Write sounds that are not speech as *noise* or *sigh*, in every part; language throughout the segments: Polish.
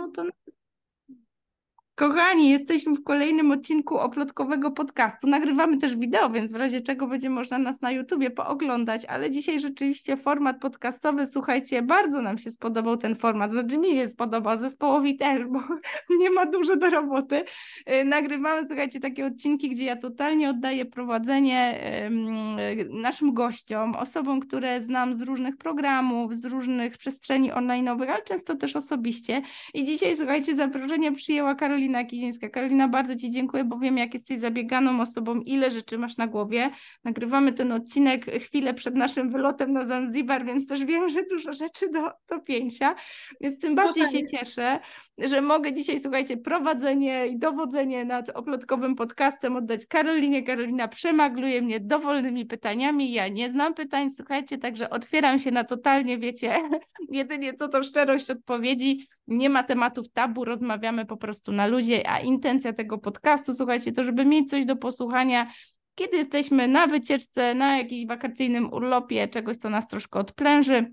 No to Kochani, jesteśmy w kolejnym odcinku oplotkowego podcastu. Nagrywamy też wideo, więc w razie czego będzie można nas na YouTubie pooglądać, ale dzisiaj rzeczywiście format podcastowy, słuchajcie, bardzo nam się spodobał ten format. Znaczy mi się spodobał, zespołowi też, bo *laughs* nie ma dużo do roboty. Y, nagrywamy, słuchajcie, takie odcinki, gdzie ja totalnie oddaję prowadzenie naszym gościom, osobom, które znam z różnych programów, z różnych przestrzeni online'owych, ale często też osobiście. I dzisiaj, słuchajcie, zaproszenie przyjęła Karolina Karolina Kizińska. Karolina, bardzo Ci dziękuję, bo wiem, jak jesteś zabieganą osobą, ile rzeczy masz na głowie. Nagrywamy ten odcinek chwilę przed naszym wylotem na Zanzibar, więc też wiem, że dużo rzeczy do, do pięcia, więc tym bardziej no się cieszę, że mogę dzisiaj, słuchajcie, prowadzenie i dowodzenie nad oplotkowym podcastem oddać Karolinie. Karolina przemagluje mnie dowolnymi pytaniami. Ja nie znam pytań, słuchajcie, także otwieram się na totalnie, wiecie, *laughs* jedynie co to szczerość odpowiedzi nie ma tematów tabu, rozmawiamy po prostu na ludzie, a intencja tego podcastu, słuchajcie, to żeby mieć coś do posłuchania, kiedy jesteśmy na wycieczce, na jakimś wakacyjnym urlopie, czegoś, co nas troszkę odpręży,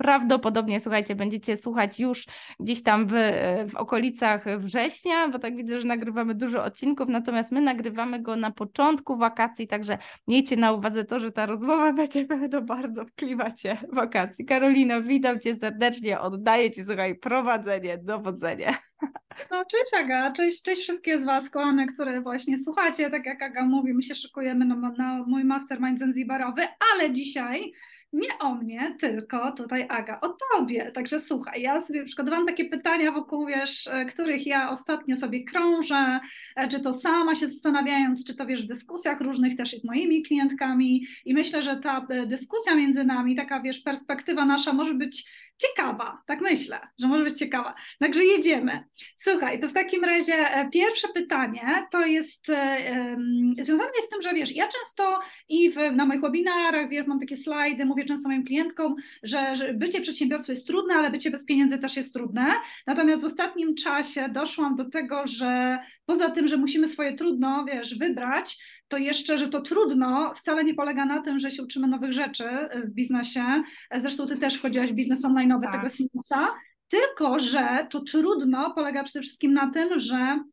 Prawdopodobnie, słuchajcie, będziecie słuchać już gdzieś tam w, w okolicach września, bo tak widzę, że nagrywamy dużo odcinków, natomiast my nagrywamy go na początku wakacji, także miejcie na uwadze to, że ta rozmowa *laughs* będzie będą bardzo w klimacie wakacji. Karolino, witam Cię serdecznie, oddaję Ci, słuchaj, prowadzenie, dowodzenie. No, cześć Aga, cześć, cześć wszystkie z Was, kochane, które właśnie słuchacie, tak jak Aga mówi, my się szykujemy na, na mój mastermind Zanzibarowy, ale dzisiaj nie o mnie, tylko tutaj Aga, o tobie. Także słuchaj, ja sobie przygotowałam takie pytania wokół, wiesz, e, których ja ostatnio sobie krążę, e, czy to sama się zastanawiając, czy to wiesz, w dyskusjach różnych też i z moimi klientkami i myślę, że ta e, dyskusja między nami, taka wiesz, perspektywa nasza może być ciekawa, tak myślę, że może być ciekawa. Także jedziemy. Słuchaj, to w takim razie e, pierwsze pytanie to jest um, związane jest z tym, że wiesz, ja często i w, na moich webinarach, wiesz, mam takie slajdy, mówię często moim klientkom, że, że bycie przedsiębiorcą jest trudne, ale bycie bez pieniędzy też jest trudne. Natomiast w ostatnim czasie doszłam do tego, że poza tym, że musimy swoje trudno, wiesz, wybrać, to jeszcze, że to trudno wcale nie polega na tym, że się uczymy nowych rzeczy w biznesie. Zresztą ty też wchodziłaś w biznes online'owy tak. tego Sinusa, tylko że to trudno polega przede wszystkim na tym, że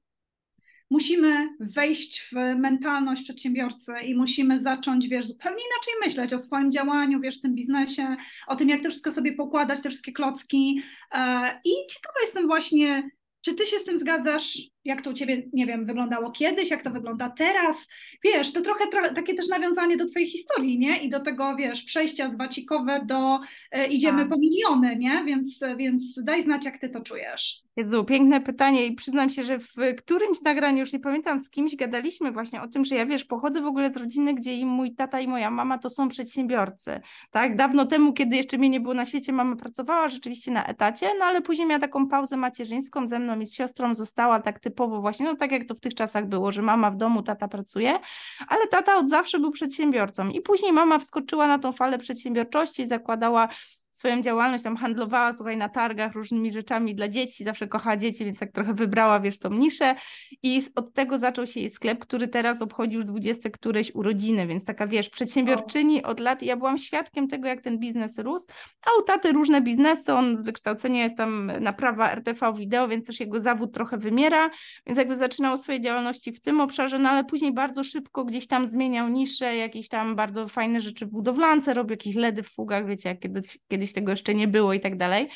musimy wejść w mentalność przedsiębiorcy i musimy zacząć, wiesz, zupełnie inaczej myśleć o swoim działaniu, wiesz, w tym biznesie, o tym, jak to wszystko sobie pokładać, te wszystkie klocki. E, I ciekawa jestem właśnie, czy ty się z tym zgadzasz? Jak to u ciebie, nie wiem, wyglądało kiedyś, jak to wygląda teraz? Wiesz, to trochę tra takie też nawiązanie do twojej historii, nie? I do tego, wiesz, przejścia z wacikowe do e, idziemy tak. po miliony, nie? Więc, więc daj znać, jak ty to czujesz. Jezu, piękne pytanie i przyznam się, że w którymś nagraniu, już nie pamiętam z kimś, gadaliśmy właśnie o tym, że ja wiesz, pochodzę w ogóle z rodziny, gdzie i mój tata i moja mama to są przedsiębiorcy, tak? Dawno temu, kiedy jeszcze mnie nie było na świecie, mama pracowała rzeczywiście na etacie, no ale później miała taką pauzę macierzyńską ze mną i z siostrą została tak typowo właśnie, no tak jak to w tych czasach było, że mama w domu, tata pracuje, ale tata od zawsze był przedsiębiorcą i później mama wskoczyła na tą falę przedsiębiorczości, zakładała swoją działalność, tam handlowała, słuchaj, na targach różnymi rzeczami dla dzieci, zawsze kocha dzieci, więc tak trochę wybrała, wiesz, tą niszę. I od tego zaczął się jej sklep, który teraz obchodzi już dwudzieste któreś urodziny, więc taka, wiesz, przedsiębiorczyni od lat, ja byłam świadkiem tego, jak ten biznes rósł, a u taty różne biznesy, on z wykształcenia jest tam naprawa RTV wideo, więc też jego zawód trochę wymiera, więc jakby zaczynał swoje działalności w tym obszarze, no ale później bardzo szybko gdzieś tam zmieniał niszę, jakieś tam bardzo fajne rzeczy w budowlance, robił jakieś LEDy w fugach, wiecie, jak kiedyś, kiedyś kiedyś tego jeszcze nie było i tak dalej.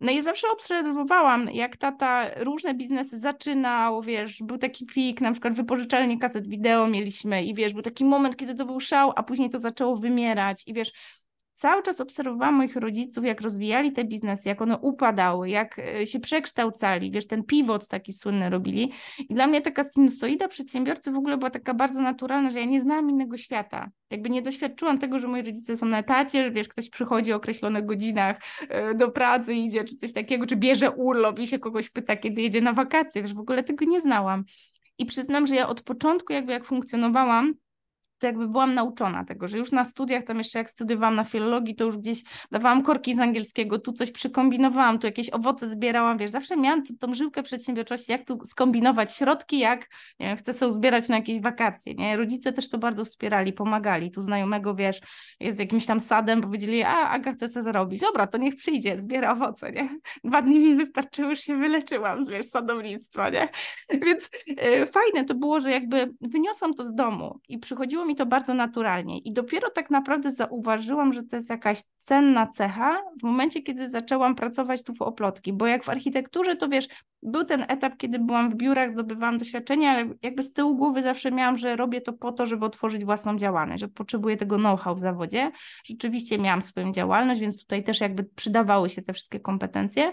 No i zawsze obserwowałam, jak tata różne biznesy zaczynał, wiesz, był taki pik, na przykład wypożyczalnie kaset wideo mieliśmy i wiesz, był taki moment, kiedy to był szał, a później to zaczęło wymierać i wiesz, cały czas obserwowałam moich rodziców, jak rozwijali te biznesy, jak one upadały, jak e, się przekształcali, wiesz, ten pivot taki słynny robili. I dla mnie taka sinusoida przedsiębiorcy w ogóle była taka bardzo naturalna, że ja nie znałam innego świata. Jakby nie doświadczyłam tego, że moi rodzice są na etacie, że wiesz, ktoś przychodzi o określonych godzinach e, do pracy, idzie, czy coś takiego, czy bierze urlop i się kogoś pyta, kiedy jedzie na wakacje, wiesz, w ogóle tego nie znałam. I przyznam, że ja od początku jakby jak funkcjonowałam, to jakby byłam nauczona tego, że już na studiach, tam jeszcze jak studiowałam na filologii, to już gdzieś dawałam korki z angielskiego, tu coś przykombinowałam, tu jakieś owoce zbierałam, wiesz, zawsze miałam tą, tą żyłkę przedsiębiorczości, jak tu skombinować środki, jak nie wiem, chcę sobie uzbierać na jakieś wakacje, nie? Rodzice też to bardzo wspierali, pomagali, tu znajomego, wiesz, jest jakimś tam sadem, powiedzieli, a Aga chce sobie zarobić, dobra, to niech przyjdzie, zbiera owoce, nie? Dwa dni mi wystarczyły, już się wyleczyłam, wiesz, sadownictwa, nie? *laughs* Więc y, fajne to było, że jakby wyniosłam to z domu i przychodziło mi to bardzo naturalnie i dopiero tak naprawdę zauważyłam, że to jest jakaś cenna cecha w momencie, kiedy zaczęłam pracować tu w Oplotki, bo jak w architekturze, to wiesz, był ten etap, kiedy byłam w biurach, zdobywałam doświadczenie, ale jakby z tyłu głowy zawsze miałam, że robię to po to, żeby otworzyć własną działalność, że potrzebuję tego know-how w zawodzie. Rzeczywiście miałam swoją działalność, więc tutaj też jakby przydawały się te wszystkie kompetencje.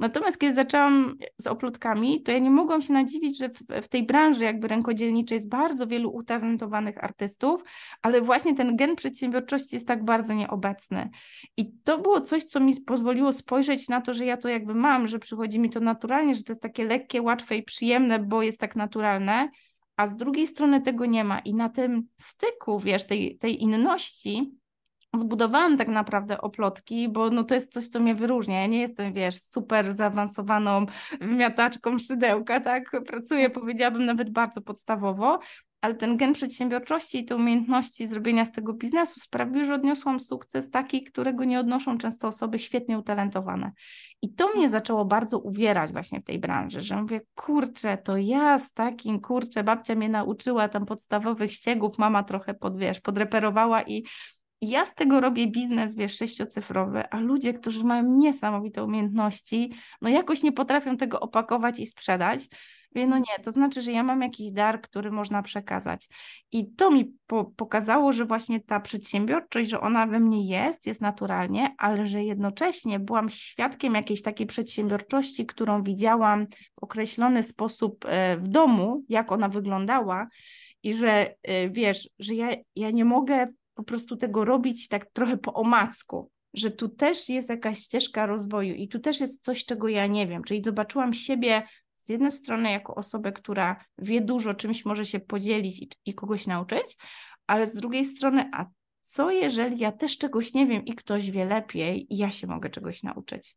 Natomiast kiedy zaczęłam z oplotkami, to ja nie mogłam się nadziwić, że w, w, tej branży jakby rękodzielniczej jest bardzo wielu utalentowanych artystów, ale właśnie ten gen przedsiębiorczości jest tak bardzo nieobecny. I to było coś, co mi pozwoliło spojrzeć na to, że ja to jakby mam, że przychodzi mi to naturalnie, że to jest takie lekkie, łatwe i przyjemne, bo jest tak naturalne, a z drugiej strony tego nie ma. I na tym styku, wiesz, tej, tej inności, zbudowałam tak naprawdę oplotki, bo no to jest coś, co mnie wyróżnia. Ja nie jestem, wiesz, super zaawansowaną wymiataczką szydełka, tak? Pracuję, powiedziałabym, nawet bardzo podstawowo, ale ten gen przedsiębiorczości i te umiejętności zrobienia z tego biznesu sprawiły, że odniosłam sukces taki, którego nie odnoszą często osoby świetnie utalentowane. I to mnie zaczęło bardzo uwierać właśnie w tej branży, że mówię, kurczę, to ja z takim, kurczę, babcia mnie nauczyła tam podstawowych ściegów, mama trochę pod, wiesz, podreperowała i ja z tego robię biznes, wiesz, sześciocyfrowy, a ludzie, którzy mają niesamowite umiejętności, no jakoś nie potrafią tego opakować i sprzedać. Wie, no nie, to znaczy, że ja mam jakiś dar, który można przekazać. I to mi po pokazało, że właśnie ta przedsiębiorczość, że ona we mnie jest, jest naturalnie, ale że jednocześnie byłam świadkiem jakiejś takiej przedsiębiorczości, którą widziałam w określony sposób e, w domu, jak ona wyglądała. I że e, wiesz, że ja, ja nie mogę po prostu tego robić tak trochę po omacku, że tu też jest jakaś ścieżka rozwoju i tu też jest coś, czego ja nie wiem. Czyli zobaczyłam siebie z jednej strony jako osobę, która wie dużo, czymś może się podzielić i, i kogoś nauczyć, ale z drugiej strony, a co jeżeli ja też czegoś nie wiem i ktoś wie lepiej i ja się mogę czegoś nauczyć?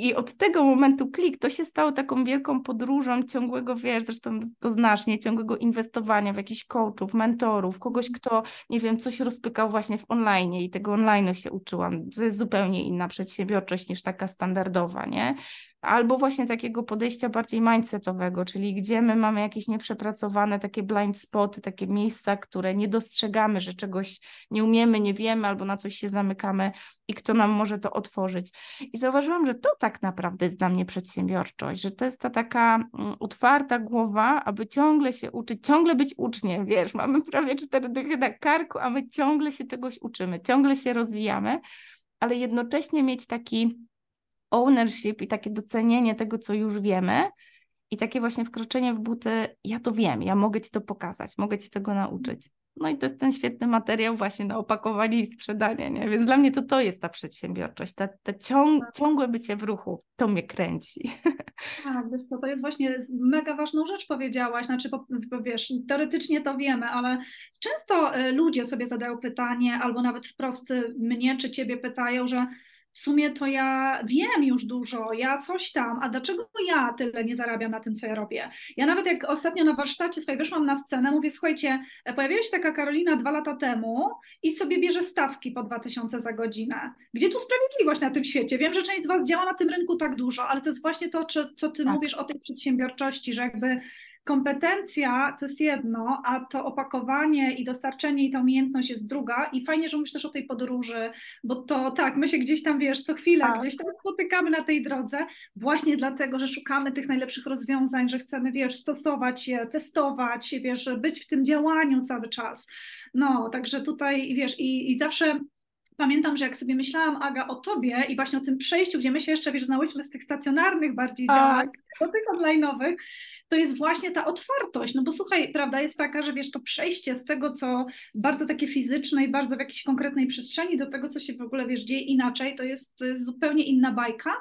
I od tego momentu klik to się stało taką wielką podróżą ciągłego, wiesz, zresztą to znasz, nie, ciągłego inwestowania w jakichś coachów, mentorów, kogoś, kto, nie wiem, coś rozpykał właśnie w online i tego online się uczyłam. To jest zupełnie inna przedsiębiorczość niż taka standardowa, nie? Albo właśnie takiego podejścia bardziej mindsetowego, czyli gdzie my mamy jakieś nieprzepracowane takie blind spoty, takie miejsca, które nie dostrzegamy, że czegoś nie umiemy, nie wiemy, albo na coś się zamykamy i kto nam może to otworzyć. I zauważyłam, że to tak naprawdę jest dla mnie przedsiębiorczość, że to jest ta taka mm, otwarta głowa, aby ciągle się uczyć, ciągle być uczniem, wiesz, mamy *laughs* prawie cztery dychy na karku, a my ciągle się czegoś uczymy, ciągle się rozwijamy, ale jednocześnie mieć taki ownership i takie docenienie tego, co już wiemy, i takie właśnie wkroczenie w buty, ja to wiem, ja mogę Ci to pokazać, mogę Ci tego nauczyć. No i to jest ten świetny materiał właśnie na opakowanie i sprzedanie, nie? Więc dla mnie to to jest ta przedsiębiorczość, ta, ta ciąg, tak. ciągłe bycie w ruchu, to mnie kręci. *laughs* Tak, wiesz co, to jest właśnie mega ważną rzecz powiedziałaś, znaczy, bo, wiesz, teoretycznie to wiemy, ale często e, ludzie sobie zadają pytanie, albo nawet wprost mnie czy ciebie pytają, że w sumie to ja wiem już dużo, ja coś tam, a dlaczego ja tyle nie zarabiam na tym, co ja robię? Ja nawet jak ostatnio na warsztacie swojej wyszłam na scenę, mówię, słuchajcie, pojawiła się taka Karolina dwa lata temu i sobie bierze stawki po 2000 za godzinę. Gdzie tu sprawiedliwość na tym świecie? Wiem, że część z Was działa na tym rynku tak dużo, ale to jest właśnie to, co Ty tak. mówisz o tej przedsiębiorczości, że jakby Kompetencja to jest jedno, a to opakowanie i dostarczenie i ta umiejętność jest druga. I fajnie, że mówisz też o tej podróży, bo to tak, my się gdzieś tam, wiesz, co chwilę tak. gdzieś tam spotykamy na tej drodze, właśnie dlatego, że szukamy tych najlepszych rozwiązań, że chcemy, wiesz, stosować je, testować, wiesz, być w tym działaniu cały czas. No, także tutaj, wiesz, i, i zawsze pamiętam, że jak sobie myślałam, Aga, o tobie i właśnie o tym przejściu, gdzie my się jeszcze, wiesz, znałyśmy z tych stacjonarnych bardziej tak. działań, do tych online'owych, to jest właśnie ta otwartość, no bo słuchaj, prawda jest taka, że wiesz, to przejście z tego, co bardzo takie fizyczne i bardzo w jakiejś konkretnej przestrzeni do tego, co się w ogóle, wiesz, dzieje inaczej, to jest, to jest zupełnie inna bajka,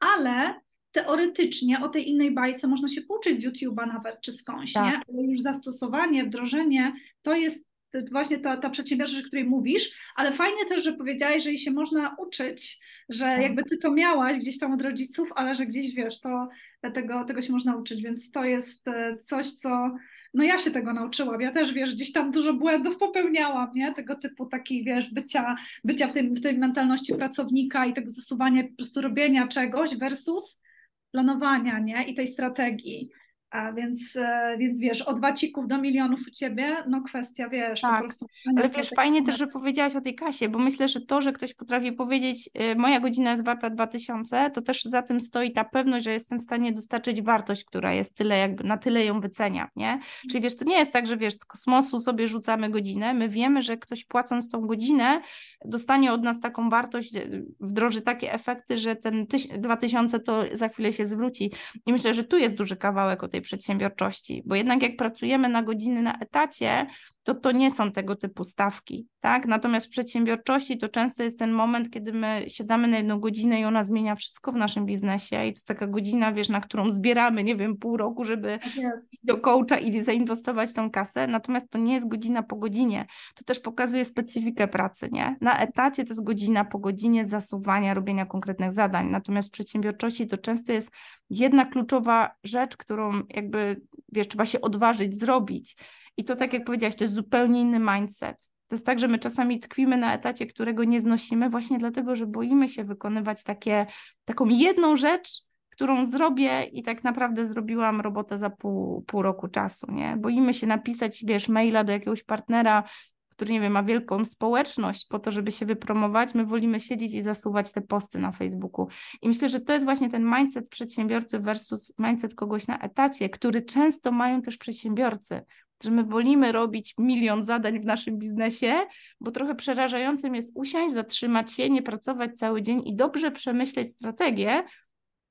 ale teoretycznie o tej innej bajce można się pouczyć z YouTube'a nawet, czy skądś, tak. nie? Ale już zastosowanie, wdrożenie, to jest właśnie ta, ta przedsiębiorczość, o której mówisz, ale fajnie też, że powiedziałaś, że jej się można uczyć, że tak. jakby ty to miałaś gdzieś tam od rodziców, ale że gdzieś wiesz, to tego, tego się można uczyć, więc to jest e, coś, co no ja się tego nauczyłam. Ja też, wiesz, gdzieś tam dużo błędów popełniałam, nie? Tego typu takich, wiesz, bycia, bycia w, tym, w tej mentalności pracownika i tego zasuwania, po prostu robienia czegoś versus planowania, nie? I tej strategii. A więc, e, więc wiesz, od wacików do milionów u ciebie, no kwestia, wiesz, tak. po prostu. Ale wiesz, fajnie też, że powiedziałaś o tej kasie, bo myślę, że to, że ktoś potrafi powiedzieć, y, moja godzina jest warta 2000, to też za tym stoi ta pewność, że jestem w stanie dostarczyć wartość, która jest tyle, jakby na tyle ją wycenia, nie? Czyli wiesz, to nie jest tak, że wiesz, z kosmosu sobie rzucamy godzinę, my wiemy, że ktoś płacąc tą godzinę dostanie od nas taką wartość, y, wdroży takie efekty, że ten 2000 to za chwilę się zwróci. I myślę, że tu jest duży kawałek o tej przedsiębiorczości, bo jednak jak pracujemy na godziny na etacie, to to nie są tego typu stawki, tak? Natomiast w przedsiębiorczości to często jest ten moment, kiedy my siadamy na jedną godzinę i ona zmienia wszystko w naszym biznesie i to jest taka godzina, wiesz, na którą zbieramy, nie wiem, pół roku, żeby tak iść do coacha i zainwestować tą kasę, natomiast to nie jest godzina po godzinie. To też pokazuje specyfikę pracy, nie? Na etacie to jest godzina po godzinie zasuwania, robienia konkretnych zadań, natomiast w przedsiębiorczości to często jest jedna kluczowa rzecz, którą jakby, wiesz, trzeba się odważyć zrobić i to tak jak powiedziałaś, to jest zupełnie inny mindset. To jest tak, że my czasami tkwimy na etacie, którego nie znosimy, właśnie dlatego, że boimy się wykonywać takie, taką jedną rzecz, którą zrobię i tak naprawdę zrobiłam robotę za pół, pół roku czasu, nie? Boimy się napisać, wiesz, maila do jakiegoś partnera, który, nie wiem, ma wielką społeczność po to, żeby się wypromować, my wolimy siedzieć i zasuwać te posty na Facebooku. I myślę, że to jest właśnie ten mindset przedsiębiorcy versus mindset kogoś na etacie, który często mają też przedsiębiorcy że my wolimy robić milion zadań w naszym biznesie, bo trochę przerażającym jest usiąść, zatrzymać się, nie pracować cały dzień i dobrze przemyśleć strategię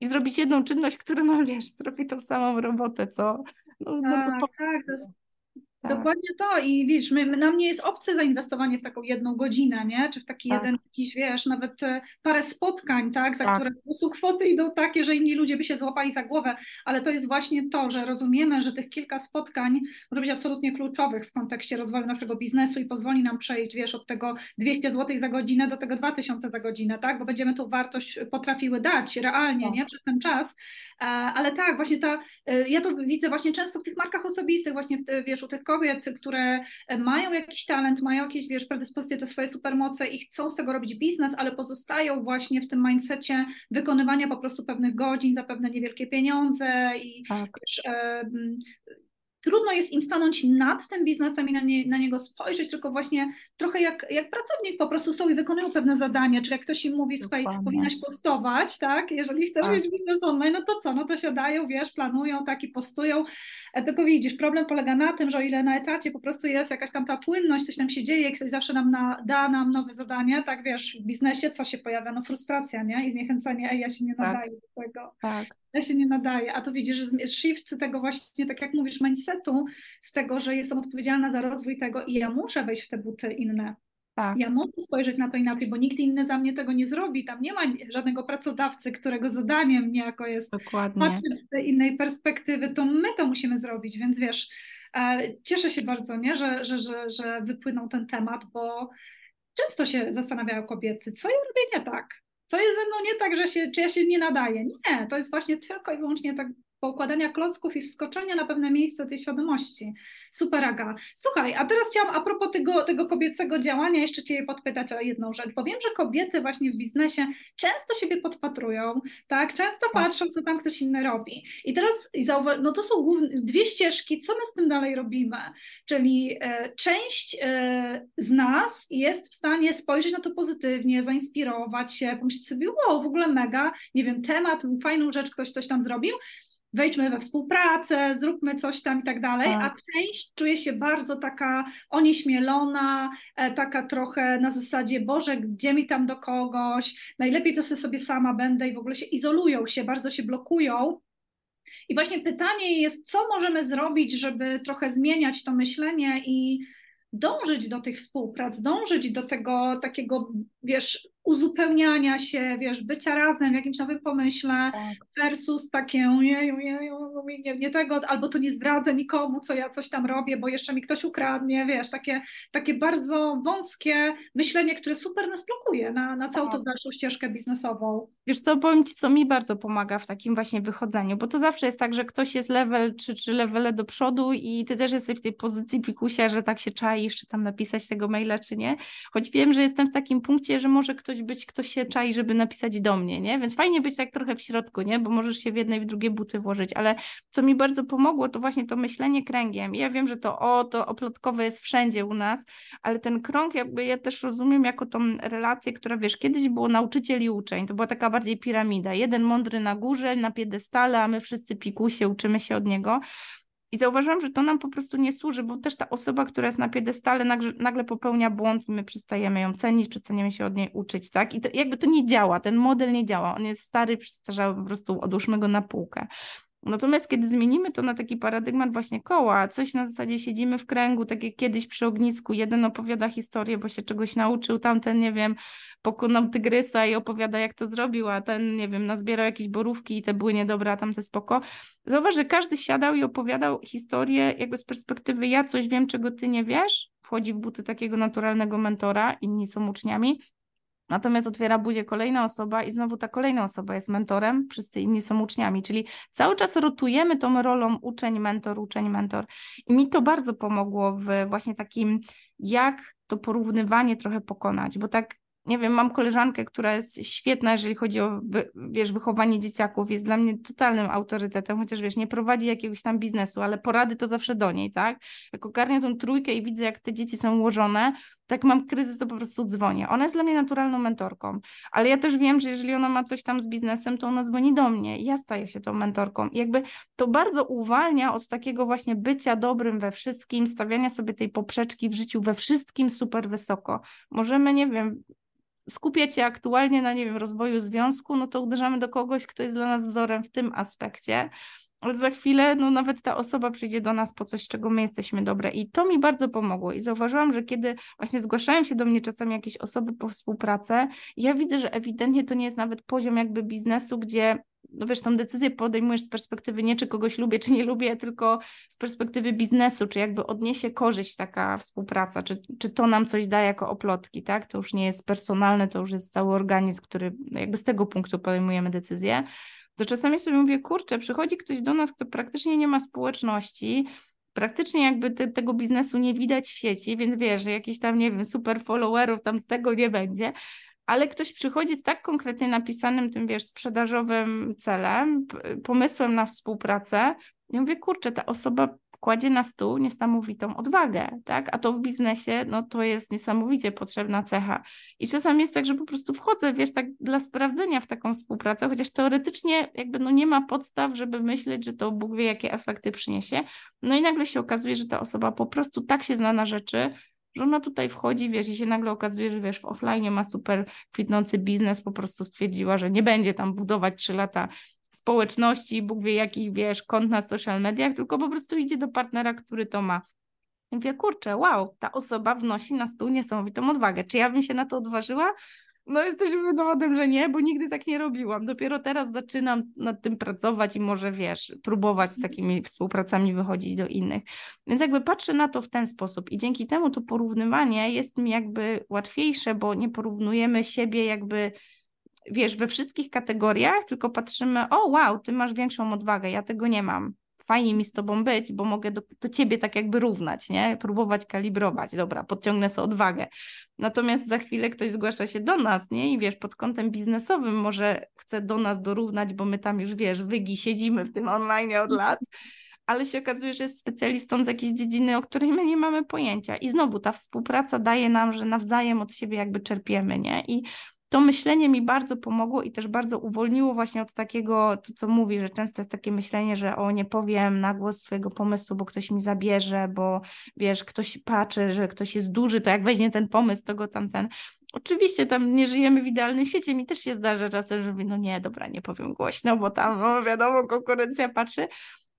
i zrobić jedną czynność, która, no wiesz, zrobi tą samą robotę, co... No, tak, no, to... tak, tak to jest tak. Dokładnie to i wiesz, my, nam nie jest obce zainwestowanie w taką jedną godzinę, nie? Czy w taki tak. jeden jakiś, wiesz, nawet e, parę spotkań, tak? Za tak. które po prostu kwoty idą takie, że inni ludzie by się złapali za głowę, ale to jest właśnie to, że rozumiemy, że tych kilka spotkań może być absolutnie kluczowych w kontekście rozwoju naszego biznesu i pozwoli nam przejść, wiesz, od tego 200 zł za godzinę do tego 2000 za godzinę, tak? Bo będziemy tą wartość potrafiły dać realnie, tak. nie? Przez ten czas, e, ale tak, właśnie ta, e, ja to widzę właśnie często w tych markach osobistych, właśnie, wiesz, u tych kobiet, które mają jakiś talent, mają jakieś, wiesz, predyspozycje do swojej supermoce i chcą z tego robić biznes, ale pozostają właśnie w tym mindsetie wykonywania po prostu pewnych godzin za pewne niewielkie pieniądze i tak. wiesz, trudno jest im stanąć nad tym biznesem i na, nie, na, niego spojrzeć, tylko właśnie trochę jak, jak pracownik po prostu są i wykonują pewne zadania, czy jak ktoś im mówi, słuchaj, powinnaś postować, tak, jeżeli chcesz tak. mieć biznes online, no to co, no to siadają, wiesz, planują, tak i postują, e, tylko widzisz, problem polega na tym, że o ile na etacie po prostu jest jakaś tam ta płynność, coś tam się dzieje, ktoś zawsze nam na, da nam nowe zadanie, tak, wiesz, w biznesie co się pojawia, no frustracja, nie, i zniechęcenie, ej, ja się nie tak. nadaję tak. do tego. Tak ja się nie nadaje. A to widzisz, że shift tego właśnie, tak jak mówisz, mindsetu, z tego, że jestem odpowiedzialna za rozwój tego i ja muszę wejść w te buty inne. Tak. Ja muszę spojrzeć na to inaczej, bo nikt inny za mnie tego nie zrobi. Tam nie ma żadnego pracodawcy, którego zadaniem niejako jest Dokładnie. patrzeć z tej innej perspektywy, to my to musimy zrobić, więc wiesz, e, cieszę się bardzo, nie? Że, że, że, że wypłynął ten temat, bo często się zastanawiają kobiety, co ja robię nie tak, co jest ze mną nie tak, że się, czy ja się nie nadaję? Nie, to jest właśnie tylko i wyłącznie tak poukładania klocków i wskoczenia na pewne miejsce tej świadomości. Super, Aga. Słuchaj, a teraz chciałam a propos tego, tego kobiecego działania jeszcze Cię podpytać o jedną rzecz, bo wiem, że kobiety właśnie w biznesie często siebie podpatrują, tak, często tak. patrzą, co tam ktoś inny robi. I teraz no to są główne, dwie ścieżki, co my z tym dalej robimy, czyli e, część e, z nas jest w stanie spojrzeć na to pozytywnie, zainspirować się, pomyśleć sobie, wow, w ogóle mega, nie wiem, temat, fajną rzecz, ktoś coś tam zrobił, wejdźmy we współpracę, zróbmy coś tam i tak dalej, tak. a część czuje się bardzo taka onieśmielona, e, taka trochę na zasadzie, Boże, gdzie mi tam do kogoś, najlepiej to sobie sama będę i w ogóle się izolują się, bardzo się blokują. I właśnie pytanie jest, co możemy zrobić, żeby trochę zmieniać to myślenie i dążyć do tych współprac, dążyć do tego takiego, wiesz, uzupełniania się, wiesz, bycia razem w jakimś nowym pomyśle tak. versus takie jeju, jeju, nie, nie tego, albo to nie zdradzę nikomu, co ja coś tam robię, bo jeszcze mi ktoś ukradnie, wiesz, takie, takie bardzo wąskie myślenie, które super nas blokuje na, na całą tą tak. dalszą ścieżkę biznesową. Wiesz co, powiem Ci, co mi bardzo pomaga w takim właśnie wychodzeniu, bo to zawsze jest tak, że ktoś jest level czy, czy levele do przodu i Ty też jesteś w tej pozycji pikusia, że tak się czaisz, czy tam napisać tego maila, czy nie, choć wiem, że jestem w takim punkcie, że może ktoś być, kto się czai, żeby napisać do mnie, nie? Więc fajnie być tak trochę w środku, nie? Bo możesz się w jednej w drugie buty włożyć, ale co mi bardzo pomogło, to właśnie to myślenie kręgiem. Ja wiem, że to o, to oplotkowe jest wszędzie u nas, ale ten krąg jakby ja też rozumiem jako tą relację, która wiesz, kiedyś było nauczyciel i uczeń, to była taka bardziej piramida. Jeden mądry na górze, na piedestale, a my wszyscy pikusie, uczymy się od niego. I zauważyłam, że to nam po prostu nie służy, bo też ta osoba, która jest na piedestale, nagle, nagle popełnia błąd i my przestajemy ją cenić, przestaniemy się od niej uczyć, tak? I to jakby to nie działa, ten model nie działa, on jest stary, przestarzały, po prostu odłóżmy go na półkę. Natomiast kiedy zmienimy to na taki paradygmat właśnie koła, coś na zasadzie siedzimy w kręgu, tak jak kiedyś przy ognisku, jeden opowiada historię, bo się czegoś nauczył, tamten, nie wiem, pokonał tygrysa i opowiada, jak to zrobił, a ten, nie wiem, nazbierał jakieś borówki i te były niedobre, a tamte spoko. Zauważ, że każdy siadał i opowiadał historię jakby z perspektywy ja coś wiem, czego ty nie wiesz, wchodzi w buty takiego naturalnego mentora, inni są uczniami, Natomiast otwiera buzię kolejna osoba i znowu ta kolejna osoba jest mentorem, wszyscy inni są uczniami, czyli cały czas rotujemy tą rolą uczeń, mentor, uczeń, mentor. I mi to bardzo pomogło w właśnie takim, jak to porównywanie trochę pokonać, bo tak nie wiem, mam koleżankę, która jest świetna, jeżeli chodzi o, wiesz, wychowanie dzieciaków, jest dla mnie totalnym autorytetem, chociaż wiesz, nie prowadzi jakiegoś tam biznesu, ale porady to zawsze do niej, tak? Jak ogarnię tą trójkę i widzę, jak te dzieci są ułożone, tak mam kryzys, to po prostu dzwonię. Ona jest dla mnie naturalną mentorką, ale ja też wiem, że jeżeli ona ma coś tam z biznesem, to ona dzwoni do mnie i ja staję się tą mentorką. I jakby to bardzo uwalnia od takiego właśnie bycia dobrym we wszystkim, stawiania sobie tej poprzeczki w życiu we wszystkim super wysoko. Możemy, nie wiem, skupiać się aktualnie na, nie wiem, rozwoju związku, no to uderzamy do kogoś, kto jest dla nas wzorem w tym aspekcie. Ale za chwilę, no nawet ta osoba przyjdzie do nas po coś, czego my jesteśmy dobre. I to mi bardzo pomogło. I zauważyłam, że kiedy właśnie zgłaszają się do mnie czasami jakieś osoby po współpracę, ja widzę, że ewidentnie to nie jest nawet poziom jakby biznesu, gdzie no wiesz, tą decyzję podejmujesz z perspektywy nie czy kogoś lubię, czy nie lubię, tylko z perspektywy biznesu, czy jakby odniesie korzyść taka współpraca, czy, czy to nam coś da jako oplotki, tak? To już nie jest personalne, to już jest cały organizm, który no jakby z tego punktu podejmujemy decyzję. To czasami sobie mówię, kurczę, przychodzi ktoś do nas, kto praktycznie nie ma społeczności, praktycznie jakby te, tego biznesu nie widać w sieci, więc wiesz, że jakiś tam, nie wiem, super followerów tam z tego nie będzie, ale ktoś przychodzi z tak konkretnie napisanym tym, wiesz, sprzedażowym celem, pomysłem na współpracę, i mówię, kurczę, ta osoba kładzie na stół niesamowitą odwagę, tak? A to w biznesie, no to jest niesamowicie potrzebna cecha. I czasami jest tak, że po prostu wchodzę, wiesz, tak dla sprawdzenia w taką współpracę, chociaż teoretycznie jakby no nie ma podstaw, żeby myśleć, że to Bóg wie, jakie efekty przyniesie. No i nagle się okazuje, że ta osoba po prostu tak się zna na rzeczy, że ona tutaj wchodzi, wiesz, i się nagle okazuje, że wiesz, w offline ma super kwitnący biznes, po prostu stwierdziła, że nie będzie tam budować trzy lata społeczności, Bóg wie jakich, wiesz, kont na social mediach, tylko po prostu idzie do partnera, który to ma. I mówię, kurczę, wow, ta osoba wnosi na stół niesamowitą odwagę. Czy ja bym się na to odważyła? No jesteśmy dowodem, że nie, bo nigdy tak nie robiłam. Dopiero teraz zaczynam nad tym pracować i może, wiesz, próbować z takimi współpracami wychodzić do innych. Więc jakby patrzę na to w ten sposób i dzięki temu to porównywanie jest mi jakby łatwiejsze, bo nie porównujemy siebie jakby wiesz, we wszystkich kategoriach, tylko patrzymy, o wow, ty masz większą odwagę, ja tego nie mam. Fajnie mi z tobą być, bo mogę do, do ciebie tak jakby równać, nie? Próbować kalibrować. Dobra, podciągnę sobie odwagę. Natomiast za chwilę ktoś zgłasza się do nas, nie? I wiesz, pod kątem biznesowym może chce do nas dorównać, bo my tam już wiesz, wygi siedzimy w tym online od lat ale się okazuje, że jest specjalistą z jakiejś dziedziny, o której my nie mamy pojęcia. I znowu ta współpraca daje nam, że nawzajem od siebie jakby czerpiemy, nie? I to myślenie mi bardzo pomogło i też bardzo uwolniło właśnie od takiego, to co mówi, że często jest takie myślenie, że o nie powiem na głos swojego pomysłu, bo ktoś mi zabierze, bo wiesz, ktoś patrzy, że ktoś jest duży, to jak weźmie ten pomysł, to go tamten. Oczywiście tam nie żyjemy w idealnym świecie, mi też się zdarza czasem, że mówię, no nie, dobra, nie powiem głośno, bo tam, no wiadomo, konkurencja patrzy,